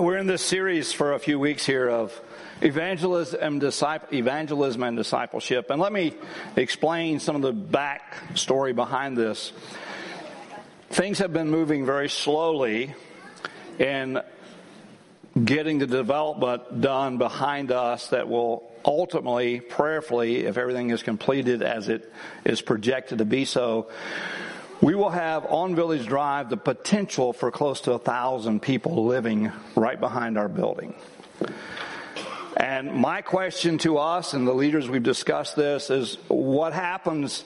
We're in this series for a few weeks here of evangelism and, discipleship. And let me explain some of the back story behind this. Things have been moving very slowly in getting the development done behind us that will ultimately, prayerfully, if everything is completed as it is projected to be so, we will have on Village Drive the potential for close to a thousand people living right behind our building. And my question to us and the leaders we've discussed this is what happens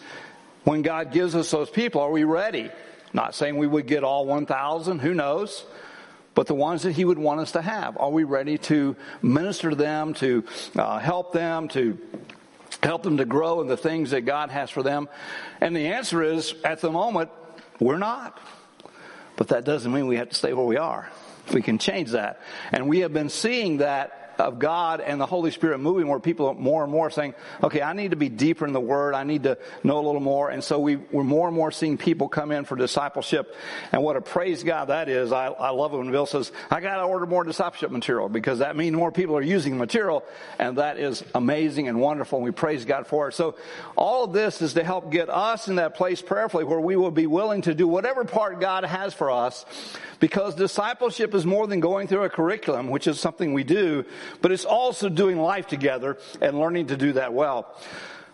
when God gives us those people? Are we ready? Not saying we would get all 1,000, who knows? But the ones that He would want us to have. Are we ready to minister to them, to uh, help them, to help them to grow in the things that God has for them? And the answer is, at the moment, we're not. But that doesn't mean we have to stay where we are. We can change that. And we have been seeing that of God and the Holy Spirit moving where people are more and more saying, okay, I need to be deeper in the Word. I need to know a little more. And so we, we're more and more seeing people come in for discipleship. And what a praise God that is. I, I love it when Bill says, I got to order more discipleship material because that means more people are using the material. And that is amazing and wonderful. And we praise God for it. So all of this is to help get us in that place prayerfully where we will be willing to do whatever part God has for us because discipleship is more than going through a curriculum, which is something we do, but it's also doing life together and learning to do that well.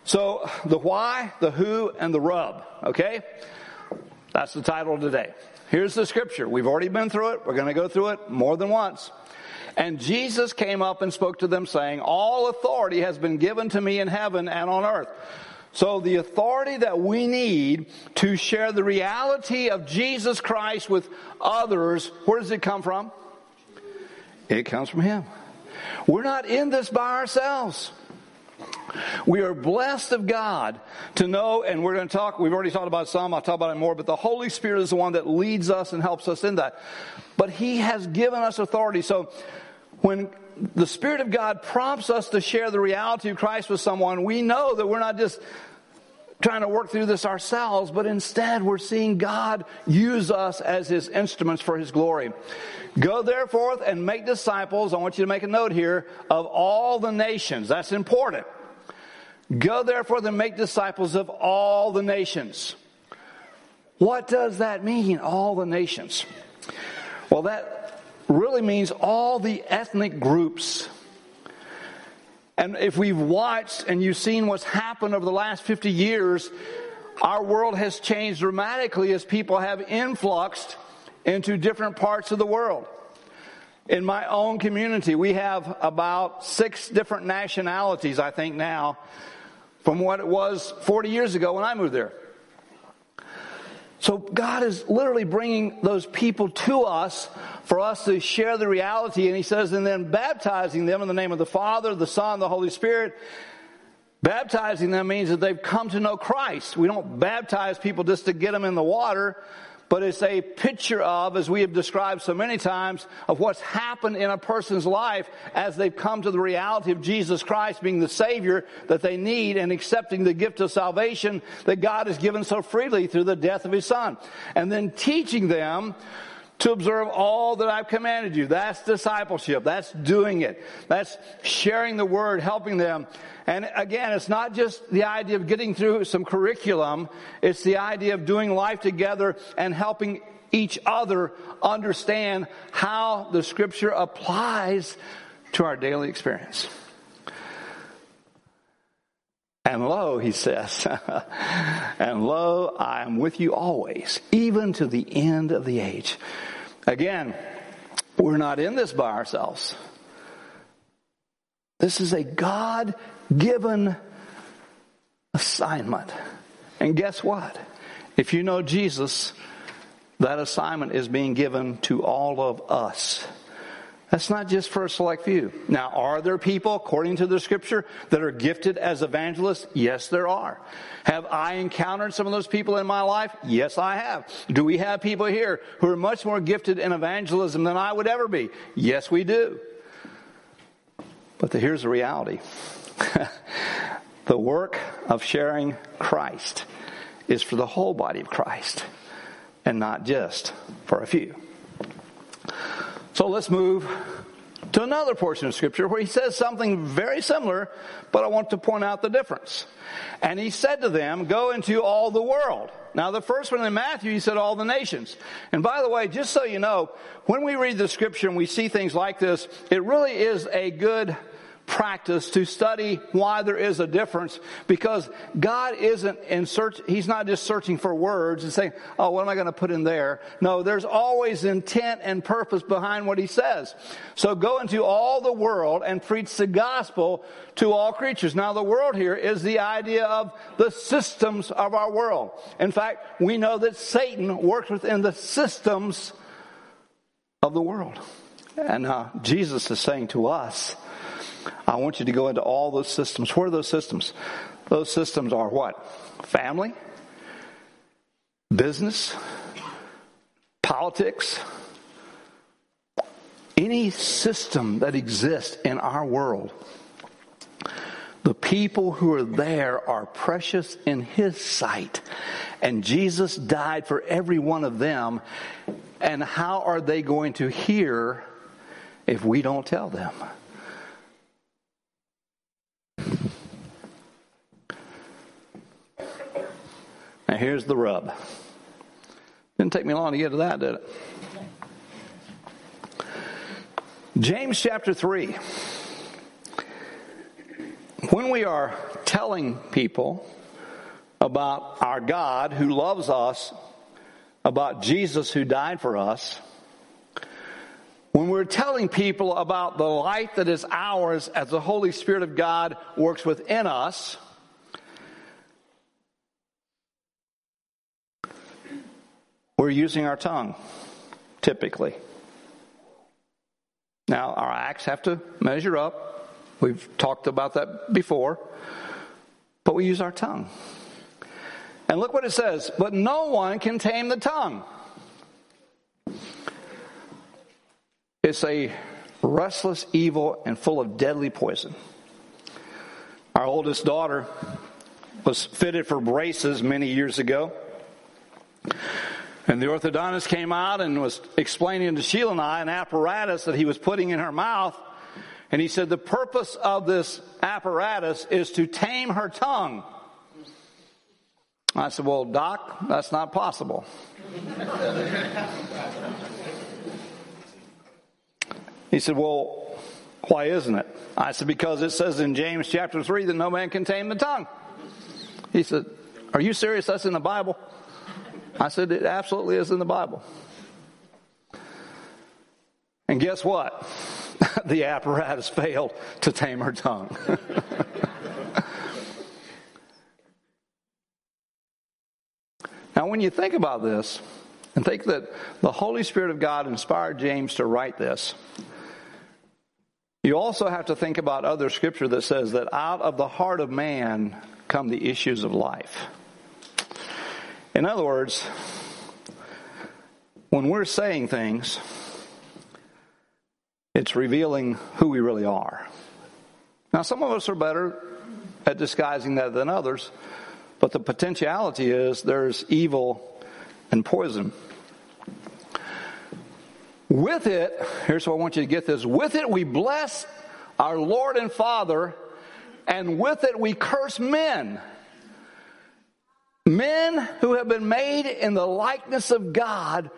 So the why, the who, and the rub, okay? That's the title today. Here's the scripture. We've already been through it. We're going to go through it more than once. And Jesus came up and spoke to them saying, all authority has been given to me in heaven and on earth. So the authority that we need to share the reality of Jesus Christ with others, where does it come from? It comes from Him. We're not in this by ourselves. We are blessed of God to know, and we're going to talk, we've already talked about some, I'll talk about it more, but the Holy Spirit is the one that leads us and helps us in that. But He has given us authority. So when the Spirit of God prompts us to share the reality of Christ with someone, we know that we're not just trying to work through this ourselves, but instead we're seeing God use us as His instruments for His glory. Go therefore and make disciples. I want you to make a note here of all the nations. That's important. Go therefore and make disciples of all the nations. What does that mean, all the nations? Well, that really means all the ethnic groups. And if we've watched and you've seen what's happened over the last 50 years, our world has changed dramatically as people have influxed into different parts of the world. In my own community, we have about six different nationalities, I think now, from what it was 40 years ago when I moved there. So God is literally bringing those people to us for us to share the reality. And he says, and then baptizing them in the name of the Father, the Son, the Holy Spirit. Baptizing them means that they've come to know Christ. We don't baptize people just to get them in the water but it's a picture of, as we have described so many times, of what's happened in a person's life as they've come to the reality of Jesus Christ being the Savior that they need and accepting the gift of salvation that God has given so freely through the death of His Son. And then teaching them to observe all that I've commanded you. That's discipleship. That's doing it. That's sharing the word, helping them. And again, it's not just the idea of getting through some curriculum. It's the idea of doing life together and helping each other understand how the scripture applies to our daily experience. And lo, he says, and lo, I am with you always, even to the end of the age. Again, we're not in this by ourselves. This is a God given assignment. And guess what? If you know Jesus, that assignment is being given to all of us. That's not just for a select few. Now, are there people, according to the scripture, that are gifted as evangelists? Yes, there are. Have I encountered some of those people in my life? Yes, I have. Do we have people here who are much more gifted in evangelism than I would ever be? Yes, we do. But the, here's the reality. the work of sharing Christ is for the whole body of Christ and not just for a few. So let's move to another portion of scripture where he says something very similar, but I want to point out the difference. And he said to them, go into all the world. Now the first one in Matthew, he said all the nations. And by the way, just so you know, when we read the scripture and we see things like this, it really is a good practice to study why there is a difference because God isn't in search, He's not just searching for words and saying, oh, what am I going to put in there? No, there's always intent and purpose behind what He says. So go into all the world and preach the gospel to all creatures. Now the world here is the idea of the systems of our world. In fact, we know that Satan works within the systems of the world. And uh, Jesus is saying to us, I want you to go into all those systems. What are those systems? Those systems are what? Family, business, politics, any system that exists in our world. The people who are there are precious in His sight. And Jesus died for every one of them. And how are they going to hear if we don't tell them? Now here's the rub. Didn't take me long to get to that, did it? James chapter 3. When we are telling people about our God who loves us, about Jesus who died for us, when we're telling people about the light that is ours as the Holy Spirit of God works within us, we're using our tongue, typically. Now, our acts have to measure up. We've talked about that before. But we use our tongue. And look what it says But no one can tame the tongue. It's a restless evil and full of deadly poison. Our oldest daughter was fitted for braces many years ago. And the orthodontist came out and was explaining to Sheila and I an apparatus that he was putting in her mouth. And he said, the purpose of this apparatus is to tame her tongue. I said, well, doc, that's not possible. he said, well, why isn't it? I said, because it says in James chapter 3 that no man can tame the tongue. He said, are you serious? That's in the Bible. I said, It absolutely is in the Bible. And guess what? the apparatus failed to tame her tongue. now, when you think about this, and think that the Holy Spirit of God inspired James to write this, you also have to think about other scripture that says that out of the heart of man come the issues of life. In other words, when we're saying things, it's revealing who we really are. Now, some of us are better at disguising that than others, but the potentiality is there's evil and poison. With it, here's what I want you to get this with it, we bless our Lord and Father, and with it, we curse men Men who have been made in the likeness of God,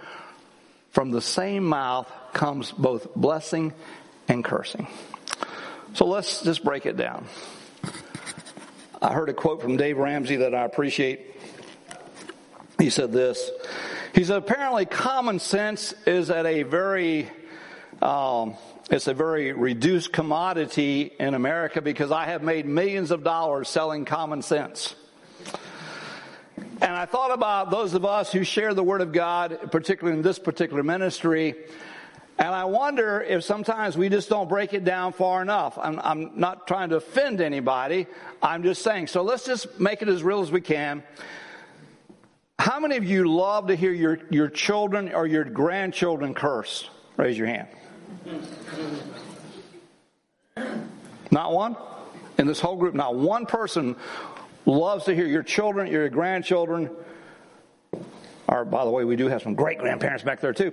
from the same mouth comes both blessing and cursing. So let's just break it down. I heard a quote from Dave Ramsey that I appreciate. He said this. He said, apparently common sense is at a very, um, it's a very reduced commodity in America because I have made millions of dollars selling common sense. And I thought about those of us who share the Word of God, particularly in this particular ministry, and I wonder if sometimes we just don't break it down far enough. I'm, I'm, not trying to offend anybody. I'm just saying. So let's just make it as real as we can. How many of you love to hear your, your children or your grandchildren curse? Raise your hand. Not one? In this whole group, not one person loves to hear your children, your grandchildren, or by the way, we do have some great grandparents back there too.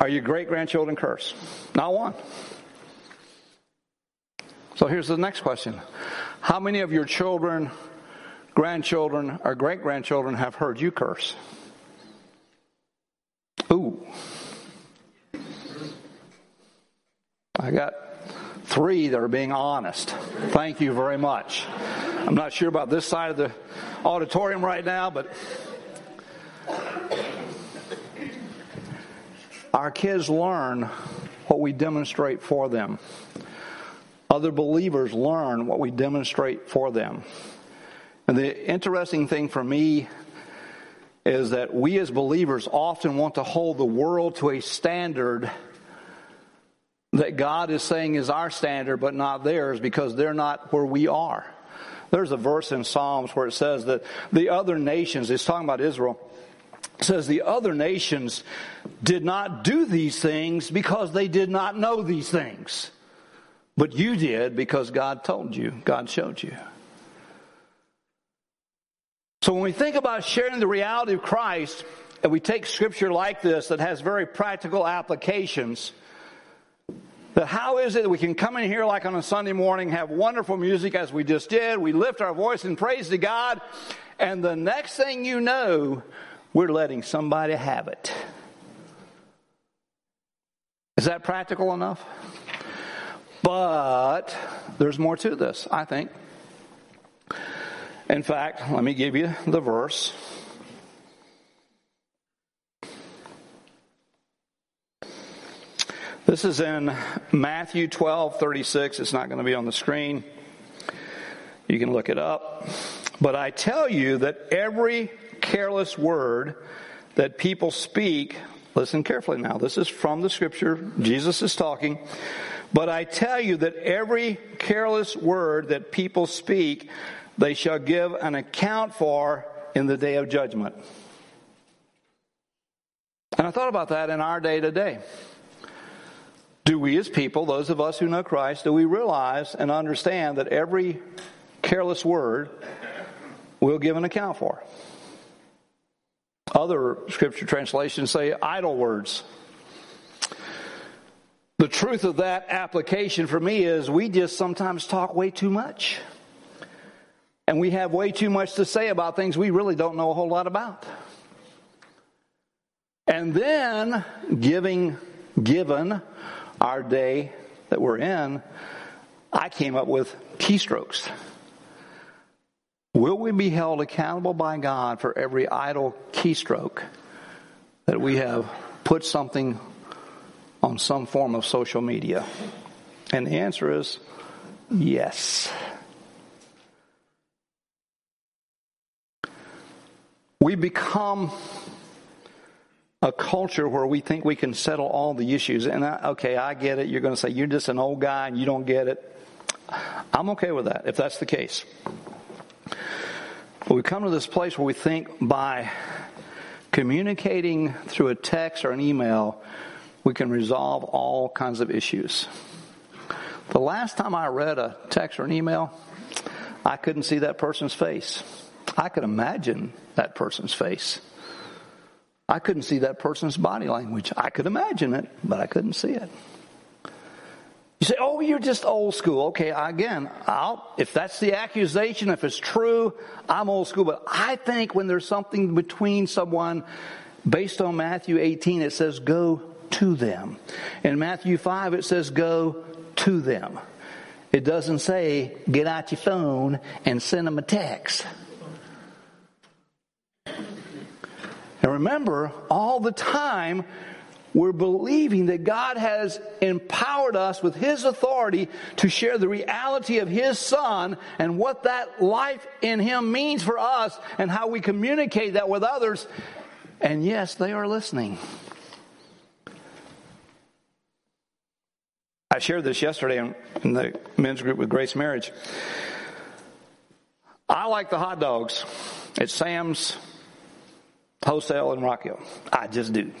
are your great grandchildren cursed? Not one. So here's the next question How many of your children, grandchildren, or great grandchildren have heard you curse? Ooh. I got three that are being honest. Thank you very much. I'm not sure about this side of the auditorium right now, but our kids learn what we demonstrate for them. Other believers learn what we demonstrate for them. And the interesting thing for me is that we as believers often want to hold the world to a standard that God is saying is our standard, but not theirs because they're not where we are. There's a verse in Psalms where it says that the other nations, it's talking about Israel, says the other nations did not do these things because they did not know these things. But you did because God told you, God showed you. So when we think about sharing the reality of Christ, and we take scripture like this that has very practical applications, that how is it that we can come in here like on a Sunday morning, have wonderful music as we just did, we lift our voice in praise to God, and the next thing you know, we're letting somebody have it. Is that practical enough? But there's more to this, I think. In fact, let me give you the verse. This is in Matthew 12, 36. It's not going to be on the screen. You can look it up. But I tell you that every careless word that people speak, listen carefully now, this is from the scripture. Jesus is talking. But I tell you that every careless word that people speak, they shall give an account for in the day of judgment. And I thought about that in our day to day. Do we as people, those of us who know Christ, do we realize and understand that every careless word we'll give an account for? Other scripture translations say idle words. The truth of that application for me is we just sometimes talk way too much. And we have way too much to say about things we really don't know a whole lot about. And then, giving, given our day that we're in, I came up with keystrokes. Will we be held accountable by God for every idle keystroke that we have put something on some form of social media? And the answer is yes. We become a culture where we think we can settle all the issues. And I, okay, I get it. You're going to say you're just an old guy and you don't get it. I'm okay with that if that's the case. But we come to this place where we think by communicating through a text or an email, we can resolve all kinds of issues. The last time I read a text or an email, I couldn't see that person's face. I could imagine that person's face. I couldn't see that person's body language. I could imagine it, but I couldn't see it. You say, oh, you're just old school. Okay, again, I'll, if that's the accusation, if it's true, I'm old school. But I think when there's something between someone, based on Matthew 18, it says go to them. In Matthew 5, it says go to them. It doesn't say get out your phone and send them a text. And remember, all the time, we're believing that God has empowered us with His authority to share the reality of His Son and what that life in Him means for us and how we communicate that with others. And yes, they are listening. I shared this yesterday in, the men's group with Grace Marriage. I like the hot dogs at Sam's wholesale in Rock Hill. I just do.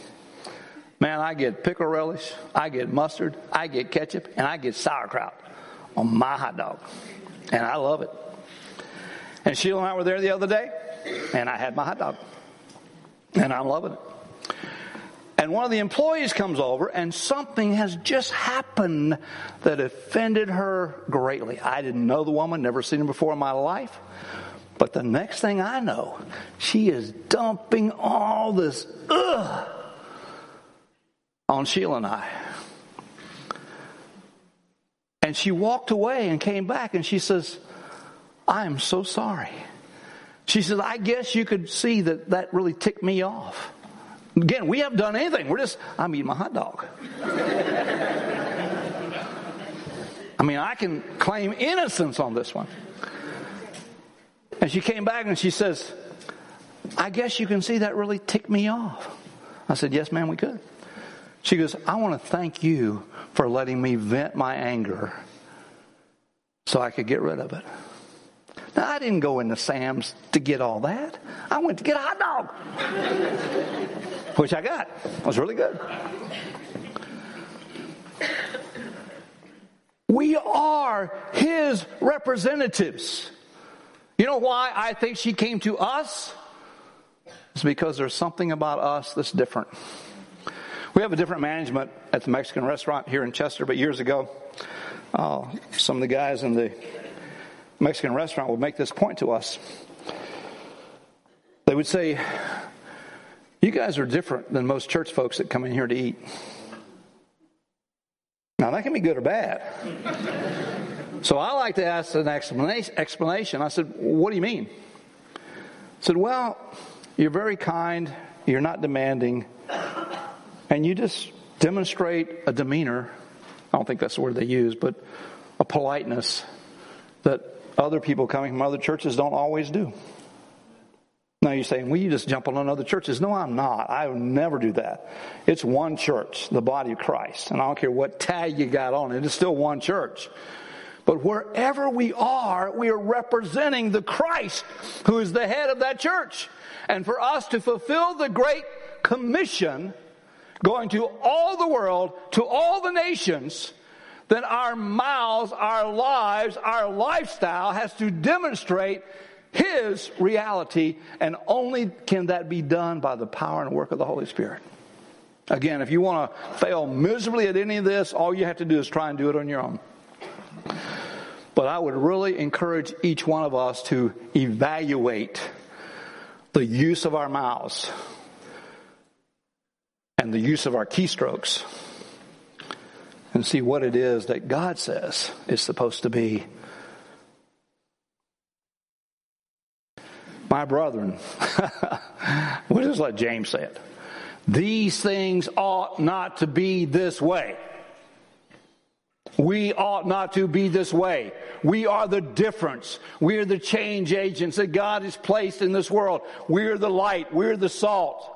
Man, I get pickle relish, I get mustard, I get ketchup, and I get sauerkraut on my hot dog. And I love it. And Sheila and I were there the other day, and I had my hot dog. And I'm loving it. And And one of the employees comes over and something has just happened that offended her greatly. I didn't know the woman, never seen her before in my life. But the next thing I know, she is dumping all this ugh on Sheila and I. And she walked away and came back and she says, I am so sorry. She says, I guess you could see that that really ticked me off. Again, we haven't done anything. We're just, I'm eating my hot dog. I mean, I can claim innocence on this one. And she came back and she says, I guess you can see that really ticked me off. I said, Yes, ma'am, we could. She goes, I want to thank you for letting me vent my anger so I could get rid of it. Now, I didn't go into Sam's to get all that. I went to get a hot dog, which I got. It was really good. We are his representatives. You know why I think she came to us? It's because there's something about us that's different. We have a different management at the Mexican restaurant here in Chester, but years ago, uh, some of the guys in the Mexican restaurant would make this point to us. They would say, You guys are different than most church folks that come in here to eat. Now, that can be good or bad. so I like to ask an explanation. I said, What do you mean? I said, Well, you're very kind, you're not demanding, and you just demonstrate a demeanor. I don't think that's the word they use, but a politeness that other people coming from other churches don't always do. Now you're saying, well, you just jump on other churches. No, I'm not. I would never do that. It's one church, the body of Christ. And I don't care what tag you got on it, it's still one church. But wherever we are, we are representing the Christ who is the head of that church. And for us to fulfill the great commission, going to all the world, to all the nations, then our mouths, our lives, our lifestyle has to demonstrate His reality, and only can that be done by the power and work of the Holy Spirit. Again, if you want to fail miserably at any of this, all you have to do is try and do it on your own. But I would really encourage each one of us to evaluate the use of our mouths and the use of our keystrokes and see what it is that God says is supposed to be. My brethren, we'll just let James say it. These things ought not to be this way. We ought not to be this way. We are the difference. We are the change agents that God has placed in this world. We are the light. We are the salt.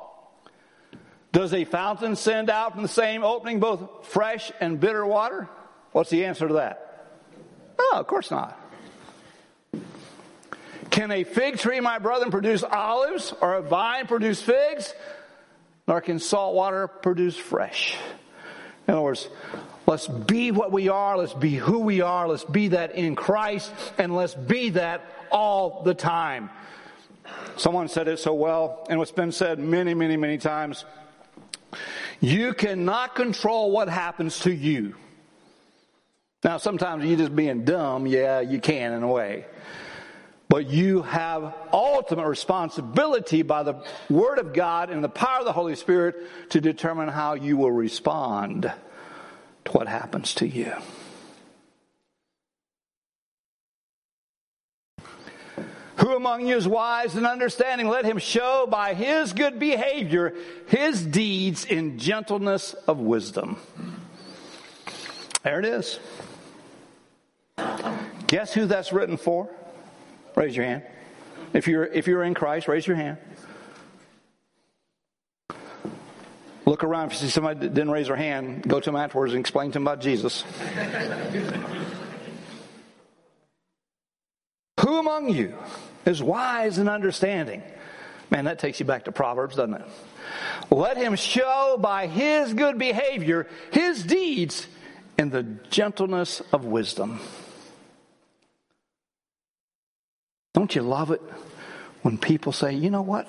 Does a fountain send out from the same opening both fresh and bitter water? What's the answer to that? No, of course not. Can a fig tree, my brethren, produce olives or a vine produce figs? Nor can salt water produce fresh. In other words, let's be what we are, let's be who we are, let's be that in Christ, and let's be that all the time. Someone said it so well, and what's been said many, many, many times. You cannot control what happens to you. Now, sometimes you're just being dumb, yeah, you can in a way. But you have ultimate responsibility by the Word of God and the power of the Holy Spirit to determine how you will respond to what happens to you. Who among you is wise and understanding? Let him show by his good behavior his deeds in gentleness of wisdom. There it is. Guess who that's written for? Raise your hand. If you're if you're in Christ, raise your hand. Look around. If you see somebody that didn't raise their hand, go to them afterwards and explain to them about Jesus. Who among you is wise and understanding. Man, that takes you back to Proverbs, doesn't it? Let him show by his good behavior his deeds in the gentleness of wisdom. Don't you love it when people say, you know what?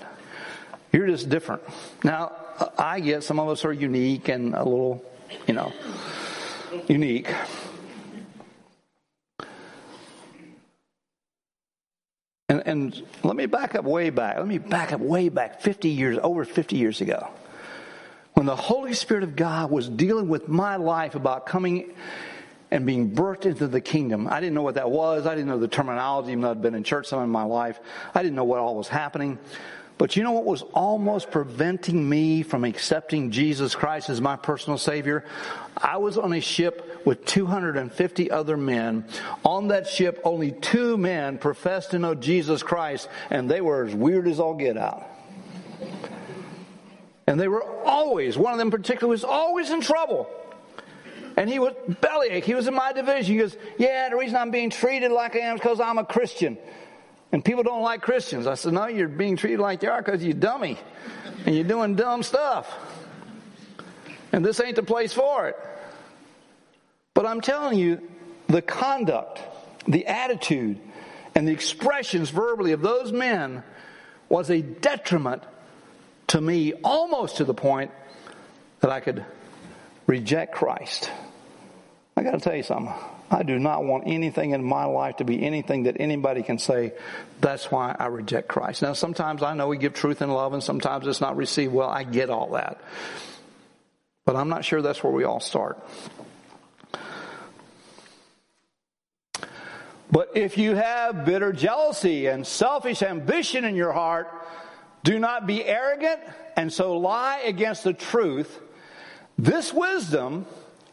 You're just different. Now, I get some of us are unique and a little, you know, unique. And, and let me back up way back. Let me back up way back 50 years, over 50 years ago. When the Holy Spirit of God was dealing with my life about coming and being birthed into the kingdom. I didn't know what that was. I didn't know the terminology, even though I'd been in church some in my life. I didn't know what all was happening. But you know what was almost preventing me from accepting Jesus Christ as my personal Savior? I was on a ship with 250 other men. On that ship, only two men professed to know Jesus Christ, and they were as weird as all get out. And they were always, one of them particularly was always in trouble. And he was bellyache. He was in my division. He goes, Yeah, the reason I'm being treated like I am is because I'm a Christian. And people don't like Christians. I said, no, you're being treated like you are because you're dummy and you're doing dumb stuff. And this ain't the place for it. But I'm telling you, the conduct, the attitude, and the expressions verbally of those men was a detriment to me almost to the point that I could reject Christ. I got to tell you something. I do not want anything in my life to be anything that anybody can say, that's why I reject Christ. Now, sometimes I know we give truth and love, and sometimes it's not received well. I get all that. But I'm not sure that's where we all start. But if you have bitter jealousy and selfish ambition in your heart, do not be arrogant and so lie against the truth. This wisdom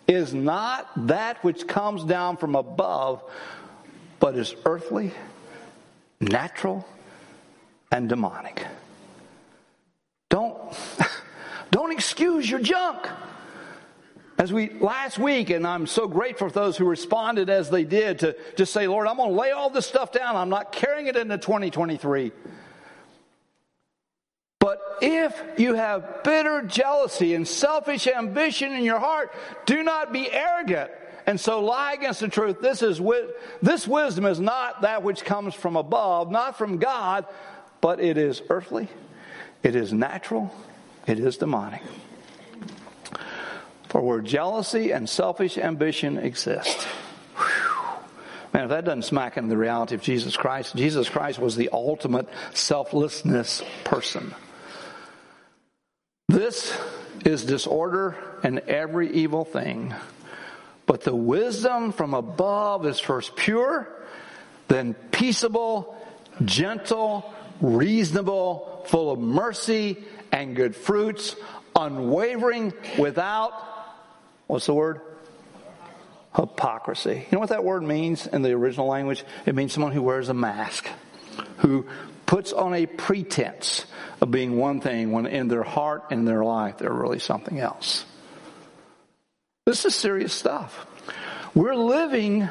is not that which comes down from above, but is earthly, natural, and demonic. Don't, don't excuse your junk. As we last week, and I'm so grateful for those who responded as they did to just say, Lord, I'm going to lay all this stuff down. I'm not carrying it into 2023 if you have bitter jealousy and selfish ambition in your heart, do not be arrogant and so lie against the truth. This is this wisdom is not that which comes from above, not from God, but it is earthly, it is natural, it is demonic. For where jealousy and selfish ambition exist. Man, if that doesn't smack into the reality of Jesus Christ, Jesus Christ was the ultimate selflessness person. This is disorder and every evil thing. But the wisdom from above is first pure, then peaceable, gentle, reasonable, full of mercy and good fruits, unwavering, without, what's the word? Hypocrisy. You know what that word means in the original language? It means someone who wears a mask, who puts on a pretense of being one thing when in their heart and their life they're really something else. This is serious stuff. We're living,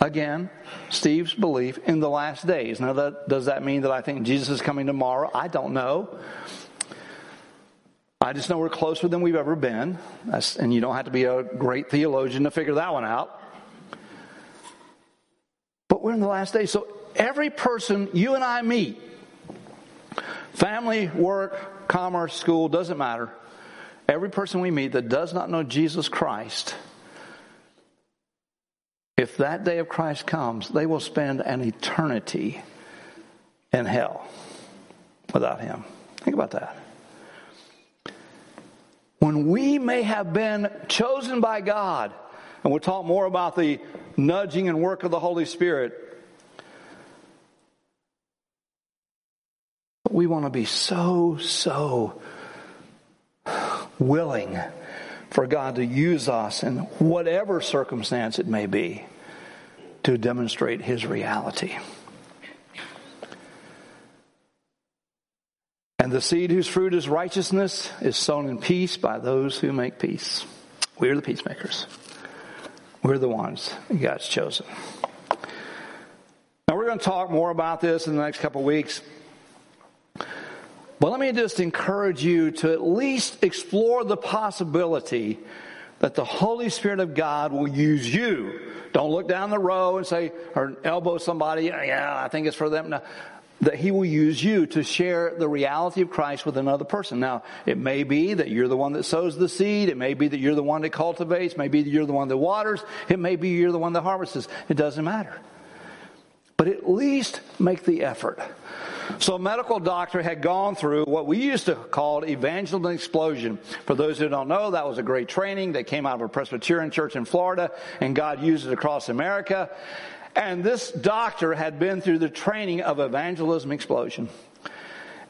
again, Steve's belief, in the last days. Now, that, does that mean that I think Jesus is coming tomorrow? I don't know. I just know we're closer than we've ever been. That's, and you don't have to be a great theologian to figure that one out. But we're in the last days. So every person you and I meet Family, work, commerce, school, doesn't matter. Every person we meet that does not know Jesus Christ, if that day of Christ comes, they will spend an eternity in hell without Him. Think about that. When we may have been chosen by God, and we'll talk more about the nudging and work of the Holy Spirit want to be so, so willing for God to use us in whatever circumstance it may be to demonstrate His reality. And the seed whose fruit is righteousness is sown in peace by those who make peace. We're the peacemakers. We're the ones God's chosen. Now we're going to talk more about this in the next couple weeks. But let me just encourage you to at least explore the possibility that the Holy Spirit of God will use you. Don't look down the row and say, or elbow somebody, oh, yeah, I think it's for them. No. that he will use you to share the reality of Christ with another person. Now, it may be that you're the one that sows the seed. It may be that you're the one that cultivates. It may be that you're the one that waters. It may be you're the one that harvests. It doesn't matter. But at least make the effort. So a medical doctor had gone through what we used to call evangelism explosion. For those who don't know, that was a great training. They came out of a Presbyterian church in Florida and God used it across America. And this doctor had been through the training of evangelism explosion.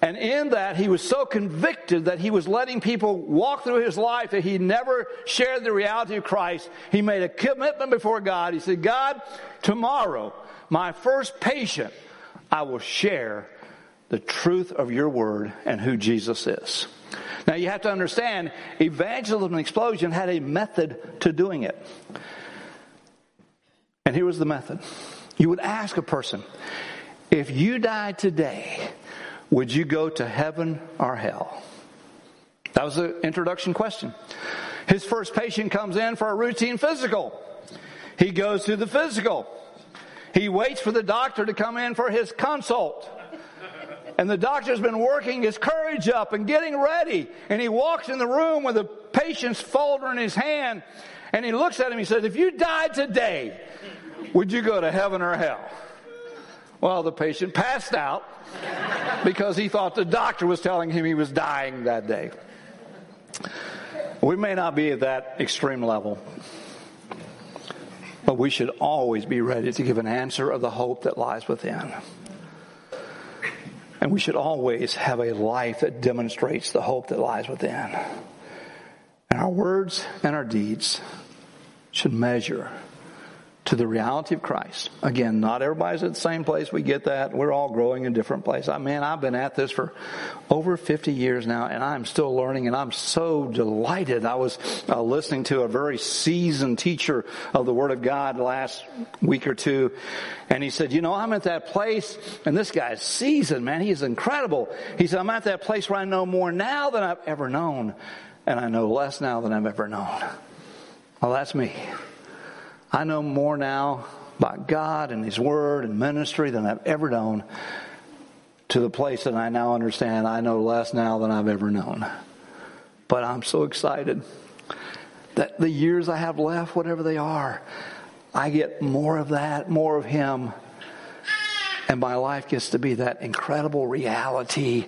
And in that, he was so convicted that he was letting people walk through his life that he never shared the reality of Christ. He made a commitment before God. He said, God, tomorrow, my first patient, I will share the truth of your word and who Jesus is. Now you have to understand, evangelism explosion had a method to doing it. And here was the method. You would ask a person, if you died today, would you go to heaven or hell? That was the introduction question. His first patient comes in for a routine physical. He goes to the physical. He waits for the doctor to come in for his consult. And the doctor's been working his courage up and getting ready. And he walks in the room with the patient's folder in his hand. And he looks at him. He says, If you died today, would you go to heaven or hell? Well, the patient passed out because he thought the doctor was telling him he was dying that day. We may not be at that extreme level, but we should always be ready to give an answer of the hope that lies within. And we should always have a life that demonstrates the hope that lies within. And our words and our deeds should measure to the reality of Christ. Again, not everybody's at the same place. We get that. We're all growing in different places. I mean, I've been at this for over 50 years now and I'm still learning and I'm so delighted. I was uh, listening to a very seasoned teacher of the Word of God last week or two and he said, you know, I'm at that place and this guy's seasoned, man. He's incredible. He said, I'm at that place where I know more now than I've ever known and I know less now than I've ever known. Well, that's me. I know more now about God and His Word and ministry than I've ever known to the place that I now understand I know less now than I've ever known. But I'm so excited that the years I have left, whatever they are, I get more of that, more of Him. And my life gets to be that incredible reality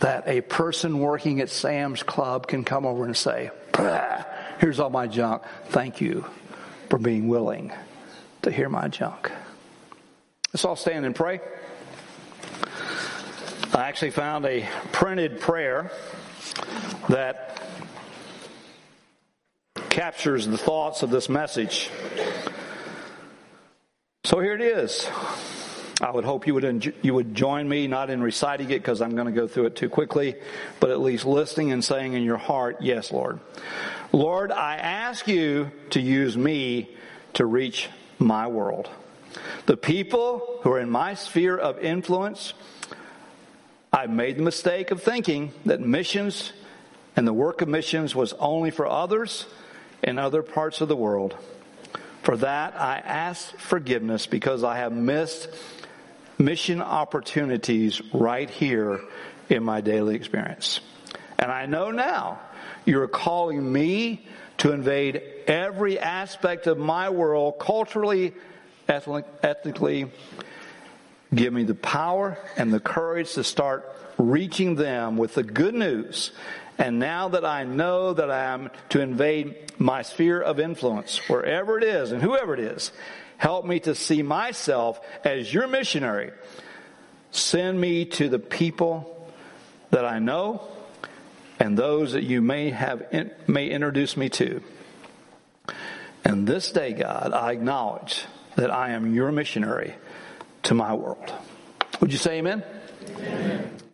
that a person working at Sam's Club can come over and say, Here's all my junk. Thank you for being willing to hear my junk. Let's all stand and pray. I actually found a printed prayer that captures the thoughts of this message. So here it is. I would hope you would you would join me not in reciting it because I'm going to go through it too quickly, but at least listening and saying in your heart, "Yes, Lord." Lord, I ask you to use me to reach my world. The people who are in my sphere of influence, I've made the mistake of thinking that missions and the work of missions was only for others in other parts of the world. For that, I ask forgiveness because I have missed mission opportunities right here in my daily experience. And I know now you're calling me to invade every aspect of my world, culturally, ethnically. Give me the power and the courage to start reaching them with the good news. And now that I know that I am to invade my sphere of influence, wherever it is and whoever it is, help me to see myself as your missionary. Send me to the people that I know and those that you may have may introduce me to. And this day, God, I acknowledge that I am your missionary to my world. Would you say amen? amen.